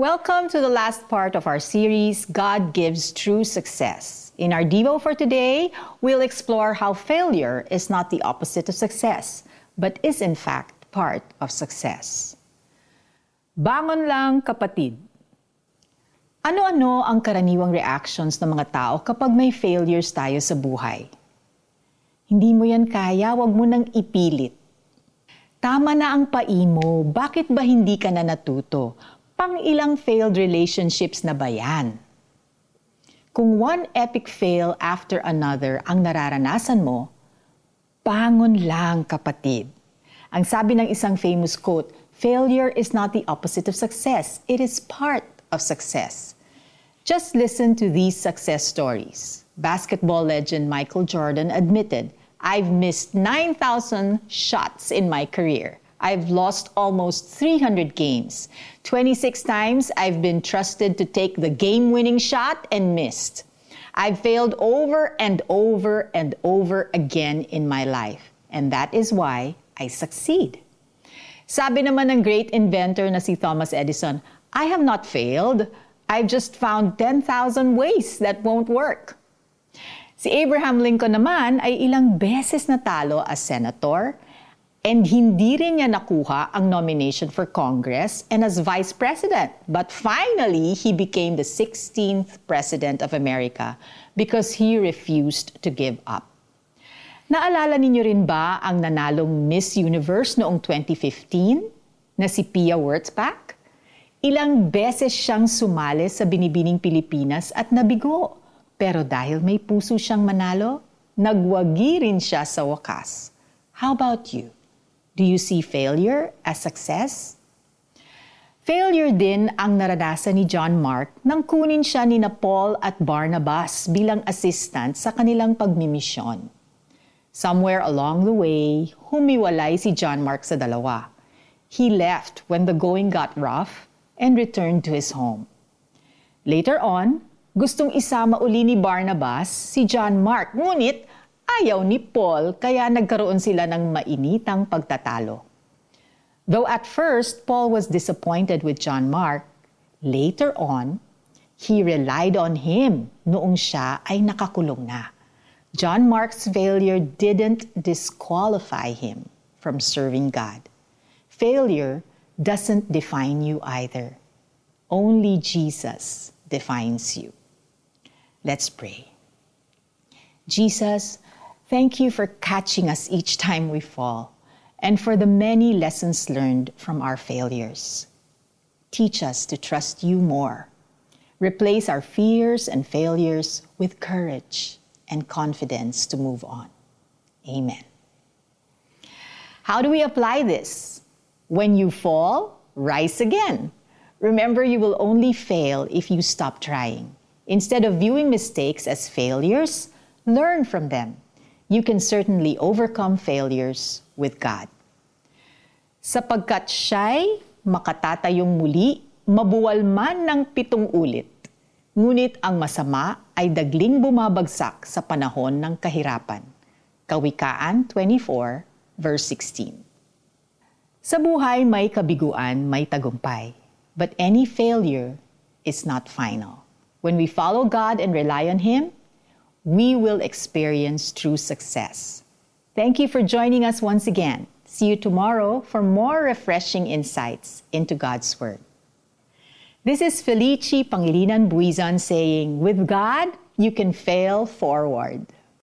Welcome to the last part of our series, God Gives True Success. In our Devo for today, we'll explore how failure is not the opposite of success, but is in fact part of success. Bangon lang, kapatid. Ano-ano ang karaniwang reactions ng mga tao kapag may failures tayo sa buhay? Hindi mo yan kaya, wag mo nang ipilit. Tama na ang paimo, bakit ba hindi ka na natuto? Pang ilang failed relationships na ba yan? Kung one epic fail after another ang nararanasan mo, bangon lang kapatid. Ang sabi ng isang famous quote, failure is not the opposite of success, it is part of success. Just listen to these success stories. Basketball legend Michael Jordan admitted, I've missed 9,000 shots in my career. I've lost almost 300 games. 26 times I've been trusted to take the game winning shot and missed. I've failed over and over and over again in my life. And that is why I succeed. Sabi naman ng great inventor na si Thomas Edison, I have not failed. I've just found 10,000 ways that won't work. Si Abraham Lincoln naman ay ilang beses natalo as senator, And hindi rin niya nakuha ang nomination for Congress and as Vice President. But finally, he became the 16th President of America because he refused to give up. Naalala ninyo rin ba ang nanalong Miss Universe noong 2015 na si Pia Wurtzbach? Ilang beses siyang sumali sa Binibining Pilipinas at nabigo. Pero dahil may puso siyang manalo, nagwagi rin siya sa wakas. How about you? Do you see failure as success? Failure din ang naranasan ni John Mark nang kunin siya ni na Paul at Barnabas bilang assistant sa kanilang pagmimisyon. Somewhere along the way, humiwalay si John Mark sa dalawa. He left when the going got rough and returned to his home. Later on, gustong isama uli ni Barnabas si John Mark, ngunit ayaw ni Paul kaya nagkaroon sila ng mainitang pagtatalo. Though at first Paul was disappointed with John Mark, later on, he relied on him noong siya ay nakakulong na. John Mark's failure didn't disqualify him from serving God. Failure doesn't define you either. Only Jesus defines you. Let's pray. Jesus, Thank you for catching us each time we fall and for the many lessons learned from our failures. Teach us to trust you more. Replace our fears and failures with courage and confidence to move on. Amen. How do we apply this? When you fall, rise again. Remember, you will only fail if you stop trying. Instead of viewing mistakes as failures, learn from them you can certainly overcome failures with God. Sapagkat siya'y makatatayong muli, mabuwal man ng pitong ulit. Ngunit ang masama ay dagling bumabagsak sa panahon ng kahirapan. Kawikaan 24, verse 16. Sa buhay may kabiguan, may tagumpay. But any failure is not final. When we follow God and rely on Him, we will experience true success. Thank you for joining us once again. See you tomorrow for more refreshing insights into God's Word. This is Felici Pangilinan Buizan saying, With God, you can fail forward.